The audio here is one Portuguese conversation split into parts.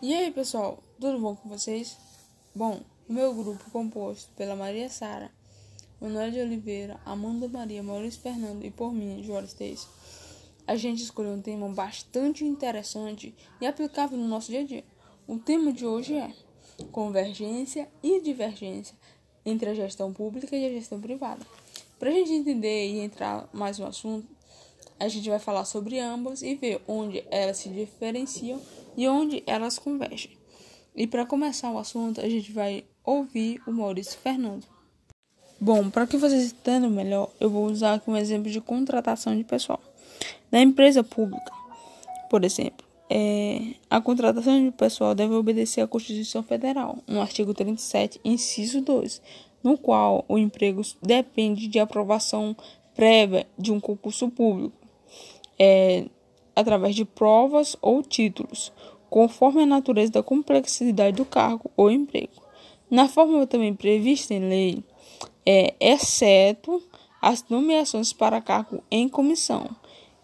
E aí, pessoal, tudo bom com vocês? Bom, o meu grupo, composto pela Maria Sara, Manuel de Oliveira, Amanda Maria, Maurício Fernando e por mim, João Teis, a gente escolheu um tema bastante interessante e aplicável no nosso dia a dia. O tema de hoje é convergência e divergência entre a gestão pública e a gestão privada. Para a gente entender e entrar mais no assunto, a gente vai falar sobre ambas e ver onde elas se diferenciam e onde elas convergem. E para começar o assunto, a gente vai ouvir o Maurício Fernando. Bom, para que vocês entendam melhor, eu vou usar aqui um exemplo de contratação de pessoal. Na empresa pública, por exemplo, é, a contratação de pessoal deve obedecer à Constituição Federal, no artigo 37, inciso 2, no qual o emprego depende de aprovação prévia de um concurso público, é, através de provas ou títulos, conforme a natureza da complexidade do cargo ou emprego. Na forma também prevista em lei, é, exceto as nomeações para cargo em comissão,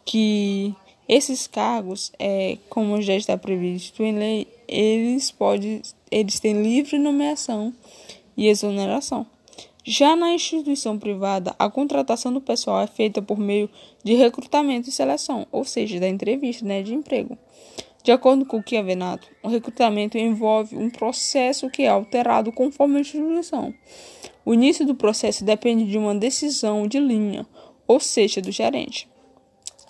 que esses cargos, é, como já está previsto em lei, eles podem, eles têm livre nomeação e exoneração. Já na instituição privada, a contratação do pessoal é feita por meio de recrutamento e seleção, ou seja, da entrevista né, de emprego. De acordo com o que é o recrutamento envolve um processo que é alterado conforme a instituição. O início do processo depende de uma decisão de linha, ou seja, do gerente.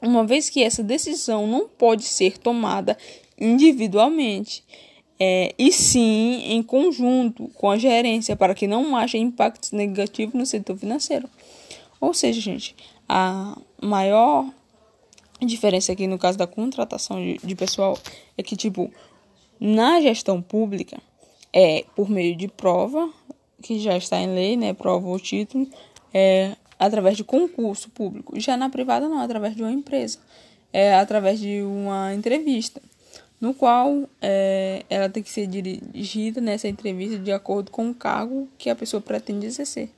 Uma vez que essa decisão não pode ser tomada individualmente, é, e sim em conjunto com a gerência para que não haja impactos negativos no setor financeiro. Ou seja, gente, a maior diferença aqui no caso da contratação de, de pessoal é que, tipo, na gestão pública, é por meio de prova, que já está em lei, né? Prova ou título, é através de concurso público. Já na privada, não, através de uma empresa, é através de uma entrevista no qual é, ela tem que ser dirigida nessa entrevista de acordo com o cargo que a pessoa pretende exercer.